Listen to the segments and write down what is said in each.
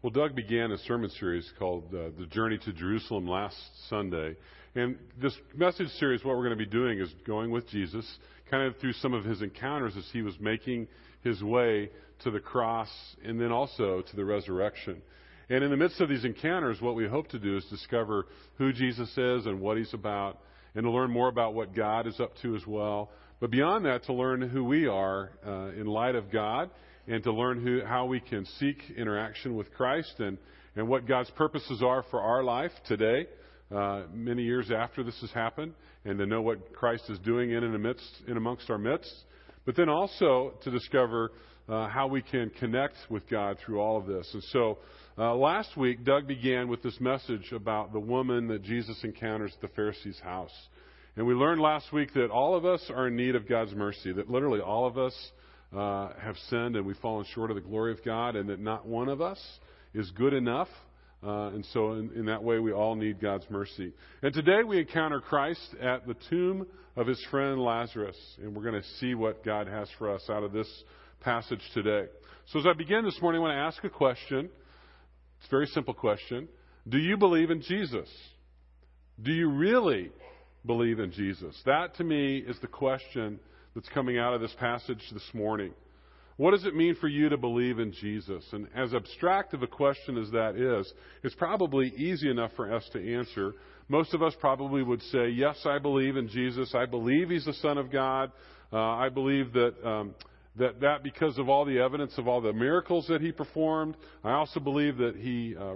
Well, Doug began a sermon series called uh, The Journey to Jerusalem last Sunday. And this message series, what we're going to be doing is going with Jesus, kind of through some of his encounters as he was making his way to the cross and then also to the resurrection. And in the midst of these encounters, what we hope to do is discover who Jesus is and what he's about, and to learn more about what God is up to as well. But beyond that, to learn who we are uh, in light of God and to learn who, how we can seek interaction with Christ and, and what God's purposes are for our life today, uh, many years after this has happened, and to know what Christ is doing in and amidst, in amongst our midst. But then also to discover uh, how we can connect with God through all of this. And so uh, last week, Doug began with this message about the woman that Jesus encounters at the Pharisee's house. And we learned last week that all of us are in need of God's mercy, that literally all of us uh, have sinned and we've fallen short of the glory of God, and that not one of us is good enough. Uh, and so, in, in, that way, we all need God's mercy. And today, we encounter Christ at the tomb of his friend Lazarus, and we're going to see what God has for us out of this passage today. So, as I begin this morning, I want to ask a question. It's a very simple question. Do you believe in Jesus? Do you really believe in Jesus? That, to me, is the question that's coming out of this passage this morning. What does it mean for you to believe in Jesus? And as abstract of a question as that is, it's probably easy enough for us to answer. Most of us probably would say, Yes, I believe in Jesus. I believe He's the Son of God. Uh, I believe that. Um, that, that because of all the evidence of all the miracles that he performed, I also believe that he uh,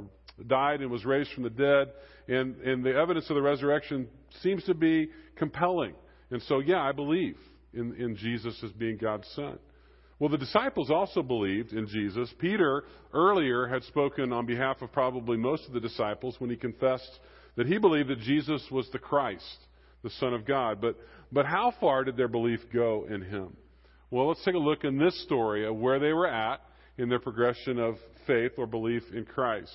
died and was raised from the dead, and, and the evidence of the resurrection seems to be compelling. And so, yeah, I believe in, in Jesus as being God's Son. Well, the disciples also believed in Jesus. Peter earlier had spoken on behalf of probably most of the disciples when he confessed that he believed that Jesus was the Christ, the Son of God. But, but how far did their belief go in him? Well, let's take a look in this story of where they were at in their progression of faith or belief in Christ.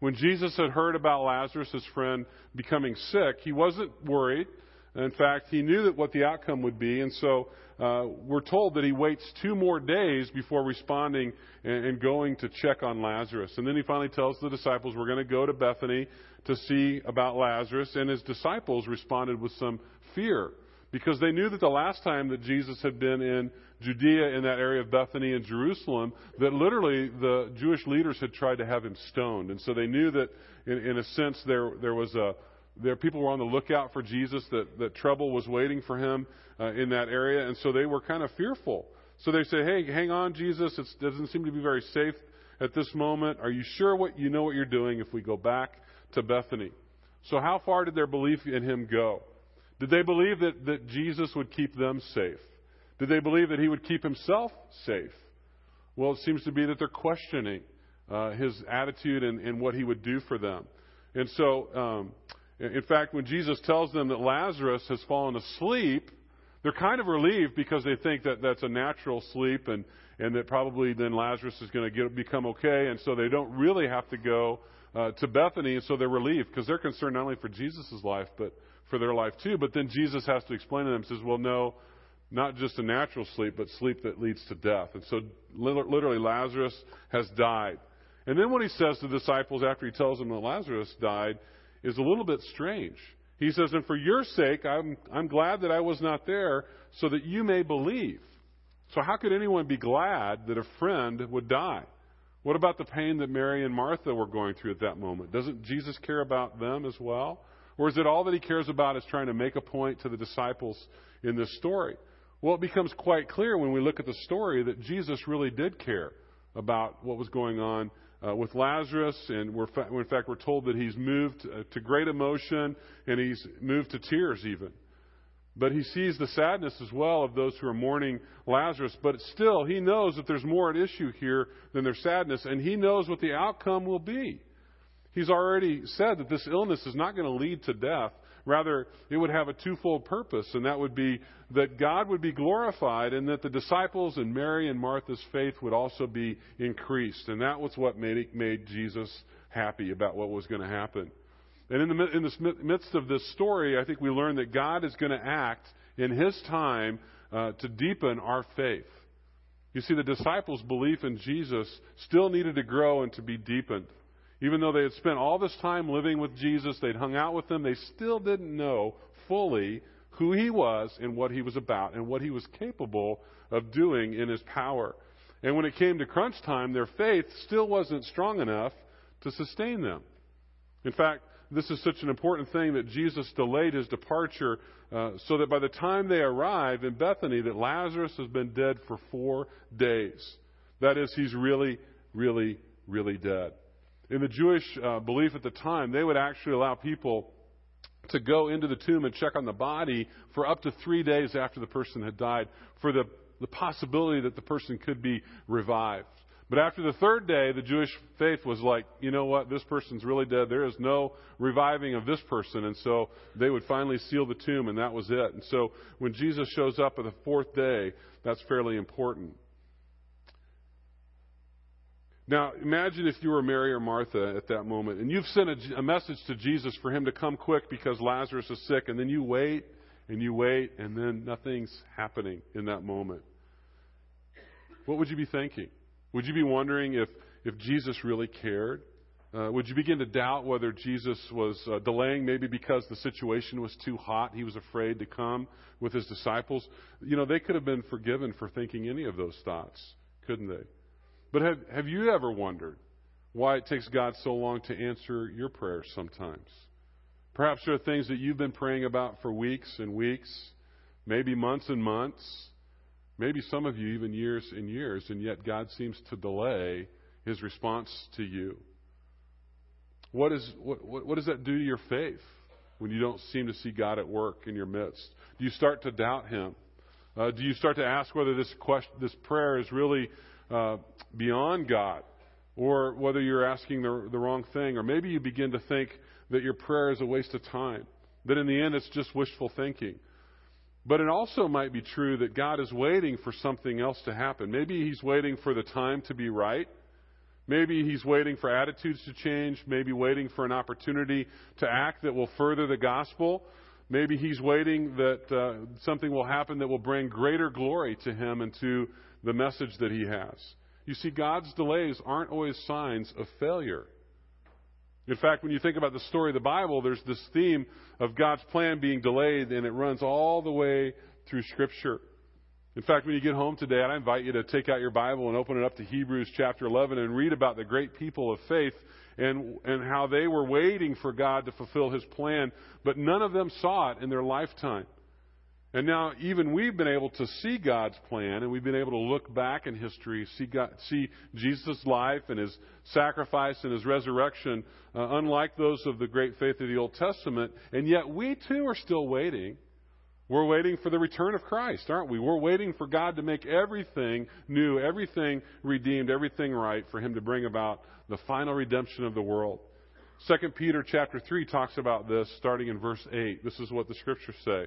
When Jesus had heard about Lazarus, his friend, becoming sick, he wasn't worried. In fact, he knew that what the outcome would be, and so uh, we're told that he waits two more days before responding and, and going to check on Lazarus. And then he finally tells the disciples, "We're going to go to Bethany to see about Lazarus." And his disciples responded with some fear because they knew that the last time that Jesus had been in Judea in that area of Bethany and Jerusalem, that literally the Jewish leaders had tried to have him stoned. And so they knew that, in, in a sense, there, there was a, there, people were on the lookout for Jesus, that, that trouble was waiting for him uh, in that area, and so they were kind of fearful. So they say, hey, hang on, Jesus. It doesn't seem to be very safe at this moment. Are you sure what you know what you're doing if we go back to Bethany? So how far did their belief in him go? Did they believe that, that Jesus would keep them safe? Did they believe that he would keep himself safe? Well, it seems to be that they're questioning uh, his attitude and, and, what he would do for them. And so, um, in fact, when Jesus tells them that Lazarus has fallen asleep, they're kind of relieved because they think that that's a natural sleep and, and that probably then Lazarus is going to become okay. And so they don't really have to go uh, to Bethany. And so they're relieved because they're concerned not only for Jesus' life, but for their life too. But then Jesus has to explain to them, says, well, no, not just a natural sleep, but sleep that leads to death. And so literally Lazarus has died. And then what he says to the disciples after he tells them that Lazarus died, is a little bit strange. He says, And for your sake, I'm, I'm glad that I was not there, so that you may believe. So, how could anyone be glad that a friend would die? What about the pain that Mary and Martha were going through at that moment? Doesn't Jesus care about them as well? Or is it all that he cares about is trying to make a point to the disciples in this story? Well, it becomes quite clear when we look at the story that Jesus really did care about what was going on uh, with Lazarus, and we're fa- in fact we're told that he's moved uh, to great emotion and he's moved to tears even. But he sees the sadness as well of those who are mourning Lazarus. But still, he knows that there's more at issue here than their sadness, and he knows what the outcome will be. He's already said that this illness is not going to lead to death, Rather, it would have a twofold purpose, and that would be that God would be glorified and that the disciples and Mary and Martha's faith would also be increased. And that was what made, made Jesus happy about what was going to happen. And in the, in the midst of this story, I think we learn that God is going to act in His time uh, to deepen our faith. You see, the disciples' belief in Jesus still needed to grow and to be deepened. Even though they had spent all this time living with Jesus, they'd hung out with him, they still didn't know fully who he was and what he was about and what he was capable of doing in his power. And when it came to crunch time, their faith still wasn't strong enough to sustain them. In fact, this is such an important thing that Jesus delayed his departure uh, so that by the time they arrive in Bethany, that Lazarus has been dead for four days. That is, he's really, really, really dead. In the Jewish uh, belief at the time, they would actually allow people to go into the tomb and check on the body for up to three days after the person had died for the, the possibility that the person could be revived. But after the third day, the Jewish faith was like, you know what, this person's really dead. There is no reviving of this person. And so they would finally seal the tomb, and that was it. And so when Jesus shows up at the fourth day, that's fairly important. Now, imagine if you were Mary or Martha at that moment, and you've sent a, a message to Jesus for him to come quick because Lazarus is sick, and then you wait and you wait, and then nothing's happening in that moment. What would you be thinking? Would you be wondering if, if Jesus really cared? Uh, would you begin to doubt whether Jesus was uh, delaying maybe because the situation was too hot? He was afraid to come with his disciples. You know, they could have been forgiven for thinking any of those thoughts, couldn't they? But have, have you ever wondered why it takes God so long to answer your prayers sometimes? Perhaps there are things that you've been praying about for weeks and weeks, maybe months and months. Maybe some of you even years and years, and yet God seems to delay his response to you. What, is, what, what, does that do to your faith when you don't seem to see God at work in your midst? Do you start to doubt him? Uh, do you start to ask whether this, question, this prayer is really uh, beyond God or whether you're asking the, the wrong thing? Or maybe you begin to think that your prayer is a waste of time, that in the end it's just wishful thinking. But it also might be true that God is waiting for something else to happen. Maybe He's waiting for the time to be right. Maybe He's waiting for attitudes to change. Maybe waiting for an opportunity to act that will further the gospel. Maybe He's waiting that uh, something will happen that will bring greater glory to Him and to the message that He has. You see, God's delays aren't always signs of failure. In fact, when you think about the story of the Bible, there's this theme of God's plan being delayed, and it runs all the way through Scripture. In fact, when you get home today, I invite you to take out your Bible and open it up to Hebrews chapter 11 and read about the great people of faith and, and how they were waiting for God to fulfill His plan, but none of them saw it in their lifetime. And now, even we've been able to see God's plan, and we've been able to look back in history, see, God, see Jesus' life and his sacrifice and his resurrection, uh, unlike those of the great faith of the Old Testament. And yet, we too are still waiting. We're waiting for the return of Christ, aren't we? We're waiting for God to make everything new, everything redeemed, everything right, for Him to bring about the final redemption of the world. 2 Peter chapter 3 talks about this starting in verse 8. This is what the scriptures say.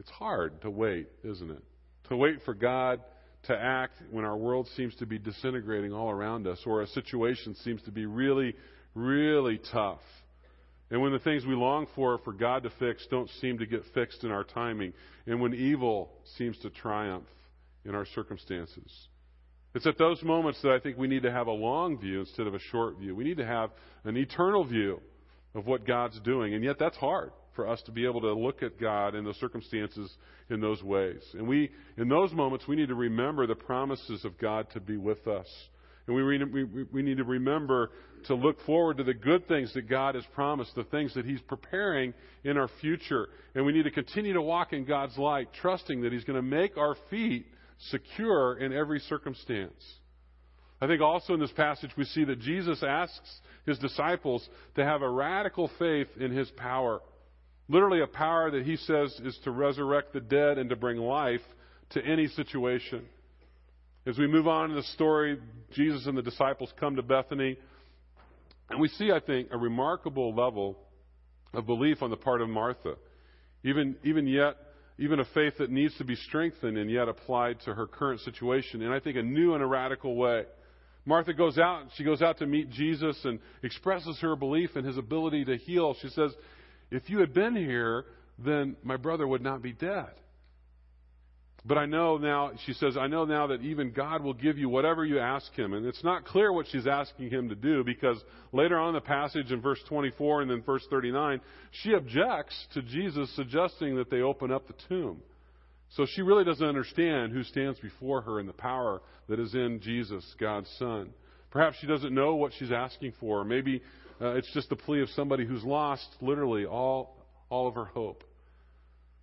it's hard to wait, isn't it? To wait for God to act when our world seems to be disintegrating all around us or a situation seems to be really, really tough. And when the things we long for for God to fix don't seem to get fixed in our timing, and when evil seems to triumph in our circumstances. It's at those moments that I think we need to have a long view instead of a short view. We need to have an eternal view of what God's doing, and yet that's hard for us to be able to look at God and the circumstances in those ways. And we, in those moments, we need to remember the promises of God to be with us. And we, we, we need to remember to look forward to the good things that God has promised, the things that He's preparing in our future. And we need to continue to walk in God's light, trusting that He's going to make our feet secure in every circumstance. I think also in this passage we see that Jesus asks his disciples to have a radical faith in his power. Literally, a power that he says is to resurrect the dead and to bring life to any situation. As we move on in the story, Jesus and the disciples come to Bethany, and we see, I think, a remarkable level of belief on the part of Martha. Even, even yet, even a faith that needs to be strengthened and yet applied to her current situation in, I think, a new and a radical way. Martha goes out, she goes out to meet Jesus and expresses her belief in his ability to heal. She says, If you had been here, then my brother would not be dead. But I know now, she says, I know now that even God will give you whatever you ask Him. And it's not clear what she's asking Him to do because later on in the passage in verse 24 and then verse 39, she objects to Jesus suggesting that they open up the tomb. So she really doesn't understand who stands before her and the power that is in Jesus, God's Son. Perhaps she doesn't know what she's asking for. Maybe uh, it's just the plea of somebody who's lost literally all, all of her hope.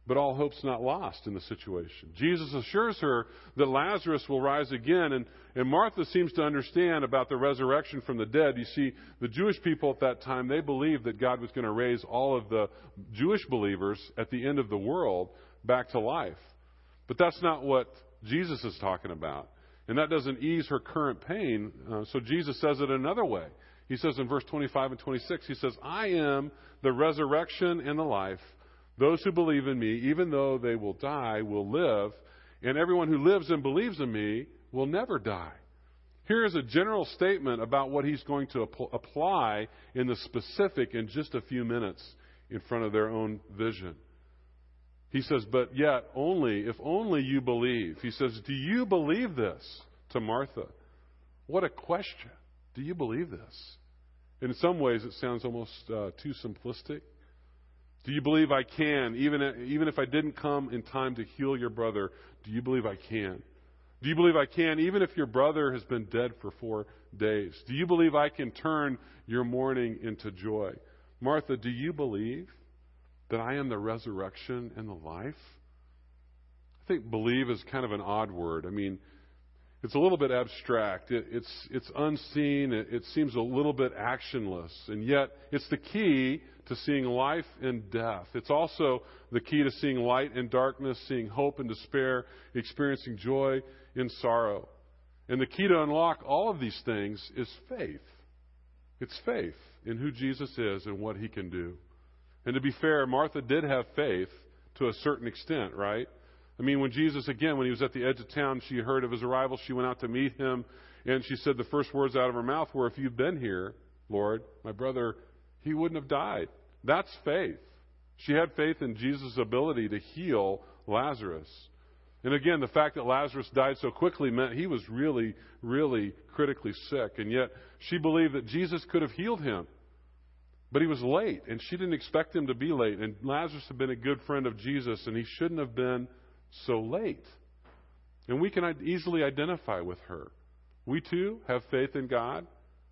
But all hope's not lost in the situation. Jesus assures her that Lazarus will rise again, and, and Martha seems to understand about the resurrection from the dead. You see, the Jewish people at that time, they believed that God was going to raise all of the Jewish believers at the end of the world back to life. But that's not what Jesus is talking about. And that doesn't ease her current pain. Uh, so Jesus says it another way. He says in verse 25 and 26, He says, I am the resurrection and the life. Those who believe in me, even though they will die, will live, and everyone who lives and believes in me will never die. Here is a general statement about what he's going to ap- apply in the specific in just a few minutes in front of their own vision. He says, But yet, only, if only you believe. He says, Do you believe this to Martha? What a question. Do you believe this? In some ways, it sounds almost uh, too simplistic. Do you believe I can, even, even if I didn't come in time to heal your brother? Do you believe I can? Do you believe I can, even if your brother has been dead for four days? Do you believe I can turn your mourning into joy? Martha, do you believe that I am the resurrection and the life? I think believe is kind of an odd word. I mean, it's a little bit abstract. It, it's, it's unseen. It, it seems a little bit actionless. And yet, it's the key to seeing life and death. It's also the key to seeing light and darkness, seeing hope and despair, experiencing joy in sorrow. And the key to unlock all of these things is faith. It's faith in who Jesus is and what he can do. And to be fair, Martha did have faith to a certain extent, right? I mean, when Jesus, again, when he was at the edge of town, she heard of his arrival. She went out to meet him, and she said the first words out of her mouth were, If you'd been here, Lord, my brother, he wouldn't have died. That's faith. She had faith in Jesus' ability to heal Lazarus. And again, the fact that Lazarus died so quickly meant he was really, really critically sick. And yet, she believed that Jesus could have healed him. But he was late, and she didn't expect him to be late. And Lazarus had been a good friend of Jesus, and he shouldn't have been so late. And we can easily identify with her. We too have faith in God,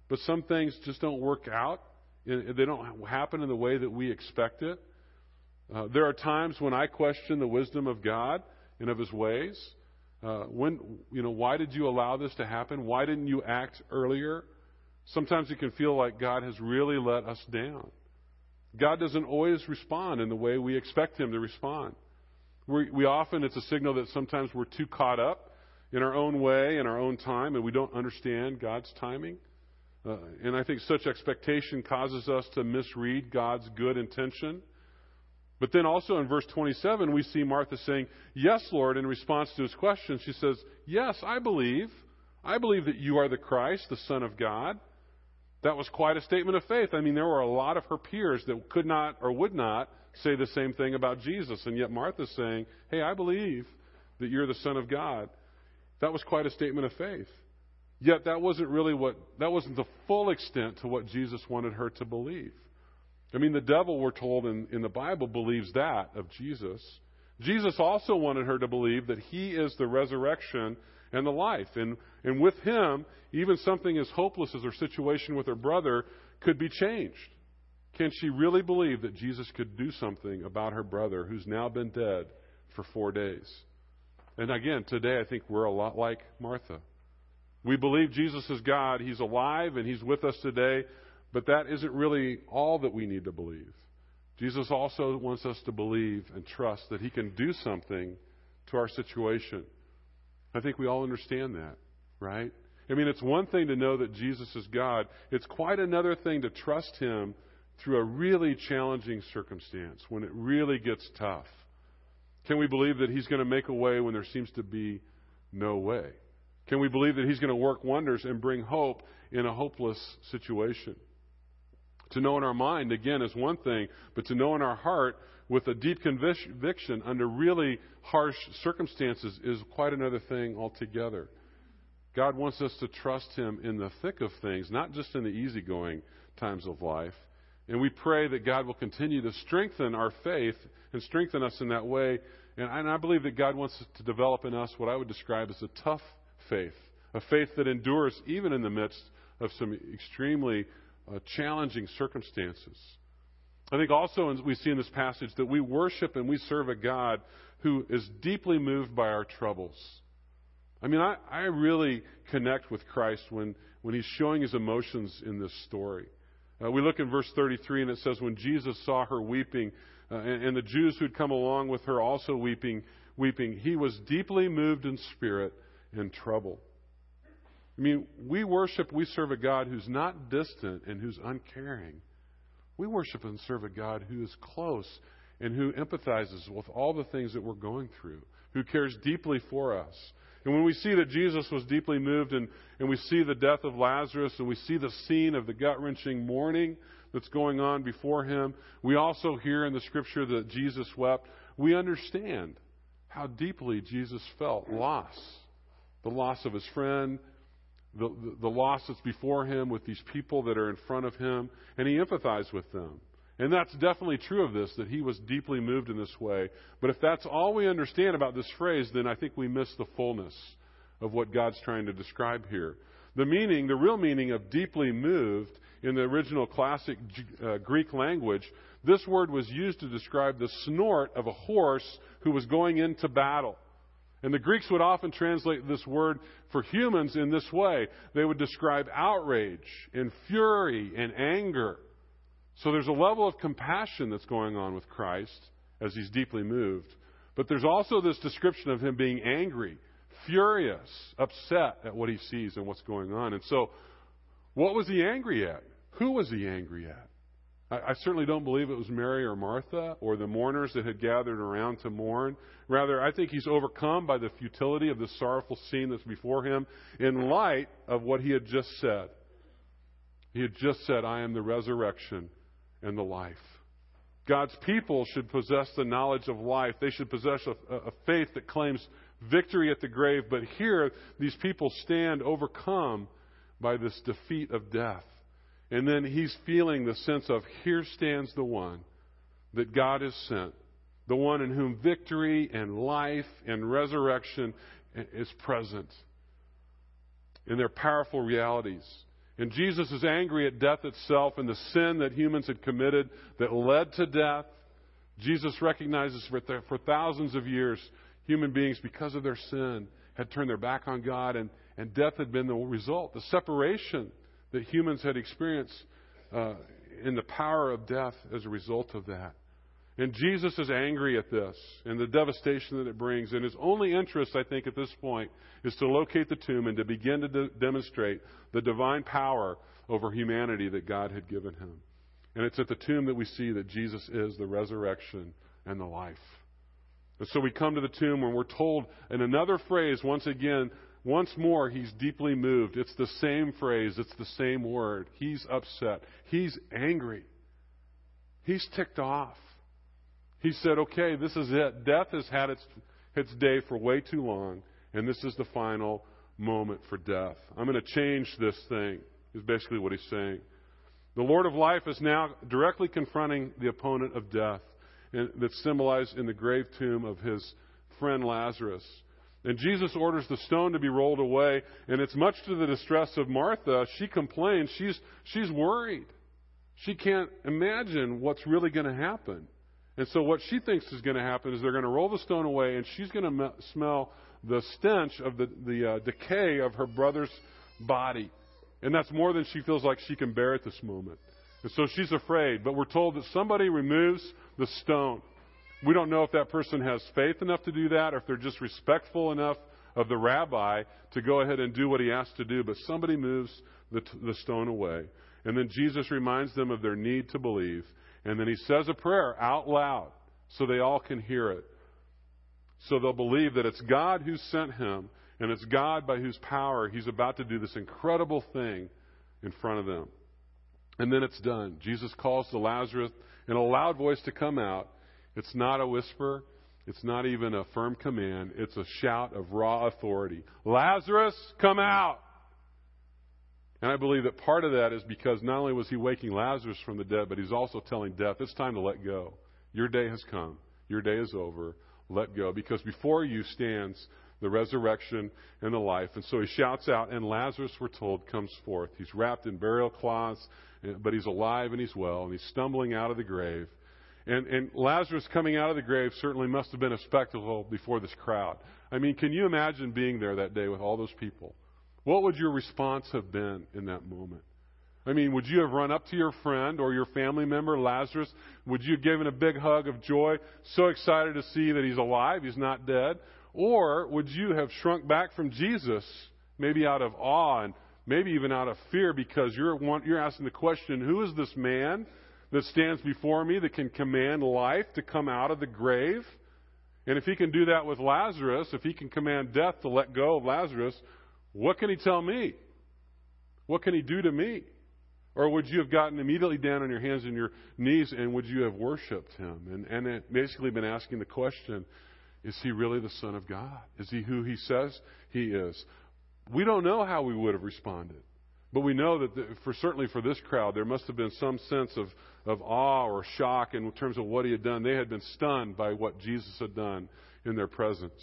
but some things just don't work out. They don't happen in the way that we expect it. Uh, there are times when I question the wisdom of God and of His ways. Uh, when you know, why did you allow this to happen? Why didn't you act earlier? Sometimes it can feel like God has really let us down. God doesn't always respond in the way we expect Him to respond. We, we often, it's a signal that sometimes we're too caught up in our own way, in our own time, and we don't understand God's timing. Uh, and I think such expectation causes us to misread God's good intention. But then also in verse 27, we see Martha saying, Yes, Lord, in response to his question. She says, Yes, I believe. I believe that you are the Christ, the Son of God. That was quite a statement of faith. I mean, there were a lot of her peers that could not or would not say the same thing about Jesus. And yet Martha's saying, Hey, I believe that you're the Son of God. That was quite a statement of faith. Yet that wasn't really what, that wasn't the full extent to what Jesus wanted her to believe. I mean, the devil, we're told in, in the Bible, believes that of Jesus. Jesus also wanted her to believe that he is the resurrection and the life. And, and with him, even something as hopeless as her situation with her brother could be changed. Can she really believe that Jesus could do something about her brother who's now been dead for four days? And again, today I think we're a lot like Martha. We believe Jesus is God, He's alive, and He's with us today, but that isn't really all that we need to believe. Jesus also wants us to believe and trust that He can do something to our situation. I think we all understand that, right? I mean, it's one thing to know that Jesus is God. It's quite another thing to trust Him through a really challenging circumstance when it really gets tough. Can we believe that He's going to make a way when there seems to be no way? Can we believe that He's going to work wonders and bring hope in a hopeless situation? To know in our mind, again, is one thing, but to know in our heart with a deep conviction under really harsh circumstances is quite another thing altogether. God wants us to trust Him in the thick of things, not just in the easygoing times of life. And we pray that God will continue to strengthen our faith and strengthen us in that way. And I, believe that God wants to develop in us what I would describe as a tough faith, a faith that endures even in the midst of some extremely uh, challenging circumstances. I think also we see in this passage that we worship and we serve a God who is deeply moved by our troubles. I mean, I, I really connect with Christ when, when he's showing his emotions in this story. Uh, we look in verse 33 and it says, When Jesus saw her weeping, uh, and, and the Jews who'd come along with her also weeping, weeping, he was deeply moved in spirit and troubled. I mean, we worship, we serve a God who's not distant and who's uncaring. We worship and serve a God who is close and who empathizes with all the things that we're going through, who cares deeply for us. And when we see that Jesus was deeply moved and, and we see the death of Lazarus and we see the scene of the gut wrenching mourning that's going on before him, we also hear in the scripture that Jesus wept. We understand how deeply Jesus felt loss the loss of his friend, the, the, the loss that's before him with these people that are in front of him, and he empathized with them. And that's definitely true of this, that he was deeply moved in this way. But if that's all we understand about this phrase, then I think we miss the fullness of what God's trying to describe here. The meaning, the real meaning of deeply moved in the original classic uh, Greek language, this word was used to describe the snort of a horse who was going into battle. And the Greeks would often translate this word for humans in this way. They would describe outrage and fury and anger. So there's a level of compassion that's going on with Christ as he's deeply moved. But there's also this description of him being angry, furious, upset at what he sees and what's going on. And so, what was he angry at? Who was he angry at? I, I certainly don't believe it was Mary or Martha or the mourners that had gathered around to mourn. Rather, I think he's overcome by the futility of the sorrowful scene that's before him in light of what he had just said. He had just said, I am the resurrection and the life. God's people should possess the knowledge of life. They should possess a, a, faith that claims victory at the grave. But here, these people stand overcome by this defeat of death. And then he's feeling the sense of here stands the one that God has sent, the one in whom victory and life and resurrection is present. And they're powerful realities. And Jesus is angry at death itself and the sin that humans had committed that led to death. Jesus recognizes for, for thousands of years, human beings, because of their sin, had turned their back on God, and, and death had been the result. The separation that humans had experienced uh, in the power of death as a result of that. And Jesus is angry at this and the devastation that it brings. And his only interest, I think, at this point is to locate the tomb and to begin to de- demonstrate the divine power over humanity that God had given him. And it's at the tomb that we see that Jesus is the resurrection and the life. And so we come to the tomb when we're told in another phrase, once again, once more, he's deeply moved. It's the same phrase, it's the same word. He's upset. He's angry. He's ticked off. He said, okay, this is it. Death has had its, its day for way too long, and this is the final moment for death. I'm going to change this thing, is basically what he's saying. The Lord of life is now directly confronting the opponent of death and that's symbolized in the grave tomb of his friend Lazarus. And Jesus orders the stone to be rolled away, and it's much to the distress of Martha. She complains. She's, she's worried. She can't imagine what's really going to happen. And so, what she thinks is going to happen is they're going to roll the stone away, and she's going to me- smell the stench of the, the uh, decay of her brother's body. And that's more than she feels like she can bear at this moment. And so she's afraid. But we're told that somebody removes the stone. We don't know if that person has faith enough to do that or if they're just respectful enough of the rabbi to go ahead and do what he asked to do, but somebody moves the, the stone away. And then Jesus reminds them of their need to believe. And then he says a prayer out loud so they all can hear it. So they'll believe that it's God who sent him and it's God by whose power he's about to do this incredible thing in front of them. And then it's done. Jesus calls to Lazarus in a loud voice to come out. It's not a whisper. It's not even a firm command. It's a shout of raw authority. Lazarus, come out! And I believe that part of that is because not only was he waking Lazarus from the dead, but he's also telling death, it's time to let go. Your day has come. Your day is over. Let go. Because before you stands the resurrection and the life. And so he shouts out, and Lazarus, we're told, comes forth. He's wrapped in burial cloths, eh, but he's alive and he's well, and he's stumbling out of the grave. And, and Lazarus coming out of the grave certainly must have been a spectacle before this crowd. I mean, can you imagine being there that day with all those people? What would your response have been in that moment? I mean, would you have run up to your friend or your family member, Lazarus? Would you have given a big hug of joy, so excited to see that he's alive, he's not dead? Or would you have shrunk back from Jesus, maybe out of awe and maybe even out of fear because you're, you're asking the question, who is this man that stands before me that can command life to come out of the grave? And if he can do that with Lazarus, if he can command death to let go of Lazarus, what can he tell me? What can he do to me? Or would you have gotten immediately down on your hands and your knees and would you have worshiped him? And, and basically been asking the question, is he really the Son of God? Is he who he says he is? We don't know how we would have responded. But we know that the, for certainly for this crowd, there must have been some sense of, of awe or shock in terms of what he had done. They had been stunned by what Jesus had done in their presence.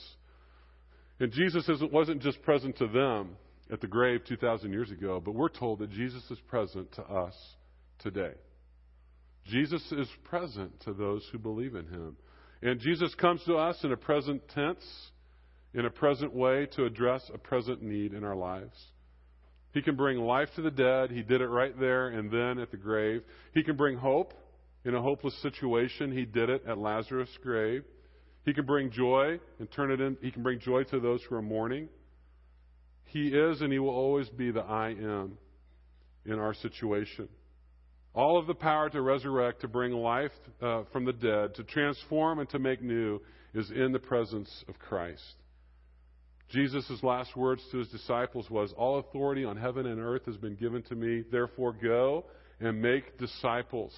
And Jesus wasn't just present to them at the grave 2,000 years ago, but we're told that Jesus is present to us today. Jesus is present to those who believe in him. And Jesus comes to us in a present tense, in a present way to address a present need in our lives. He can bring life to the dead. He did it right there and then at the grave. He can bring hope in a hopeless situation. He did it at Lazarus' grave. He can bring joy and turn it in. He can bring joy to those who are mourning. He is and he will always be the I am in our situation. All of the power to resurrect, to bring life uh, from the dead, to transform and to make new is in the presence of Christ. Jesus' last words to his disciples was, All authority on heaven and earth has been given to me. Therefore, go and make disciples.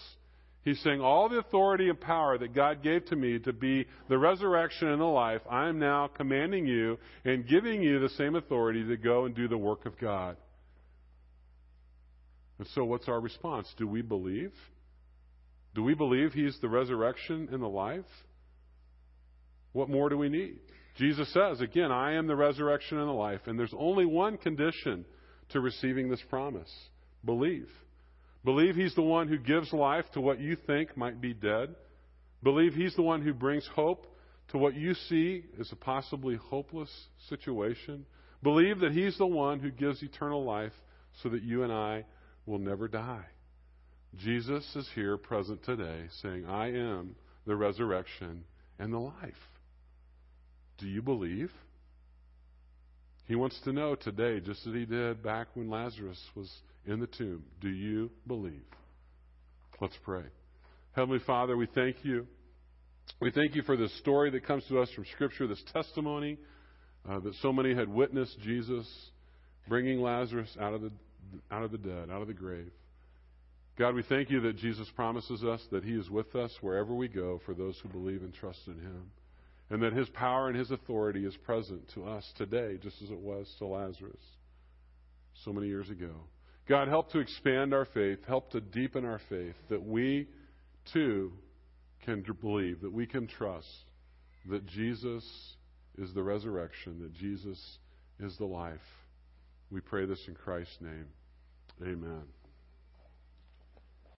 He's saying, All the authority and power that God gave to me to be the resurrection and the life, I am now commanding you and giving you the same authority to go and do the work of God. And so, what's our response? Do we believe? Do we believe He's the resurrection and the life? What more do we need? Jesus says, again, I am the resurrection and the life. And there's only one condition to receiving this promise believe. Believe He's the one who gives life to what you think might be dead. Believe He's the one who brings hope to what you see as a possibly hopeless situation. Believe that He's the one who gives eternal life so that you and I will never die. Jesus is here present today saying, I am the resurrection and the life. Do you believe? He wants to know today, just as he did back when Lazarus was in the tomb, do you believe? Let's pray. Heavenly Father, we thank you. We thank you for this story that comes to us from Scripture, this testimony uh, that so many had witnessed Jesus bringing Lazarus out of the out of the dead, out of the grave. God, we thank you that Jesus promises us that He is with us wherever we go for those who believe and trust in Him. And that His power and His authority is present to us today, just as it was to Lazarus so many years ago. God, help to expand our faith, help to deepen our faith, that we too can believe, that we can trust that Jesus is the resurrection, that Jesus is the life. We pray this in Christ's name. Amen.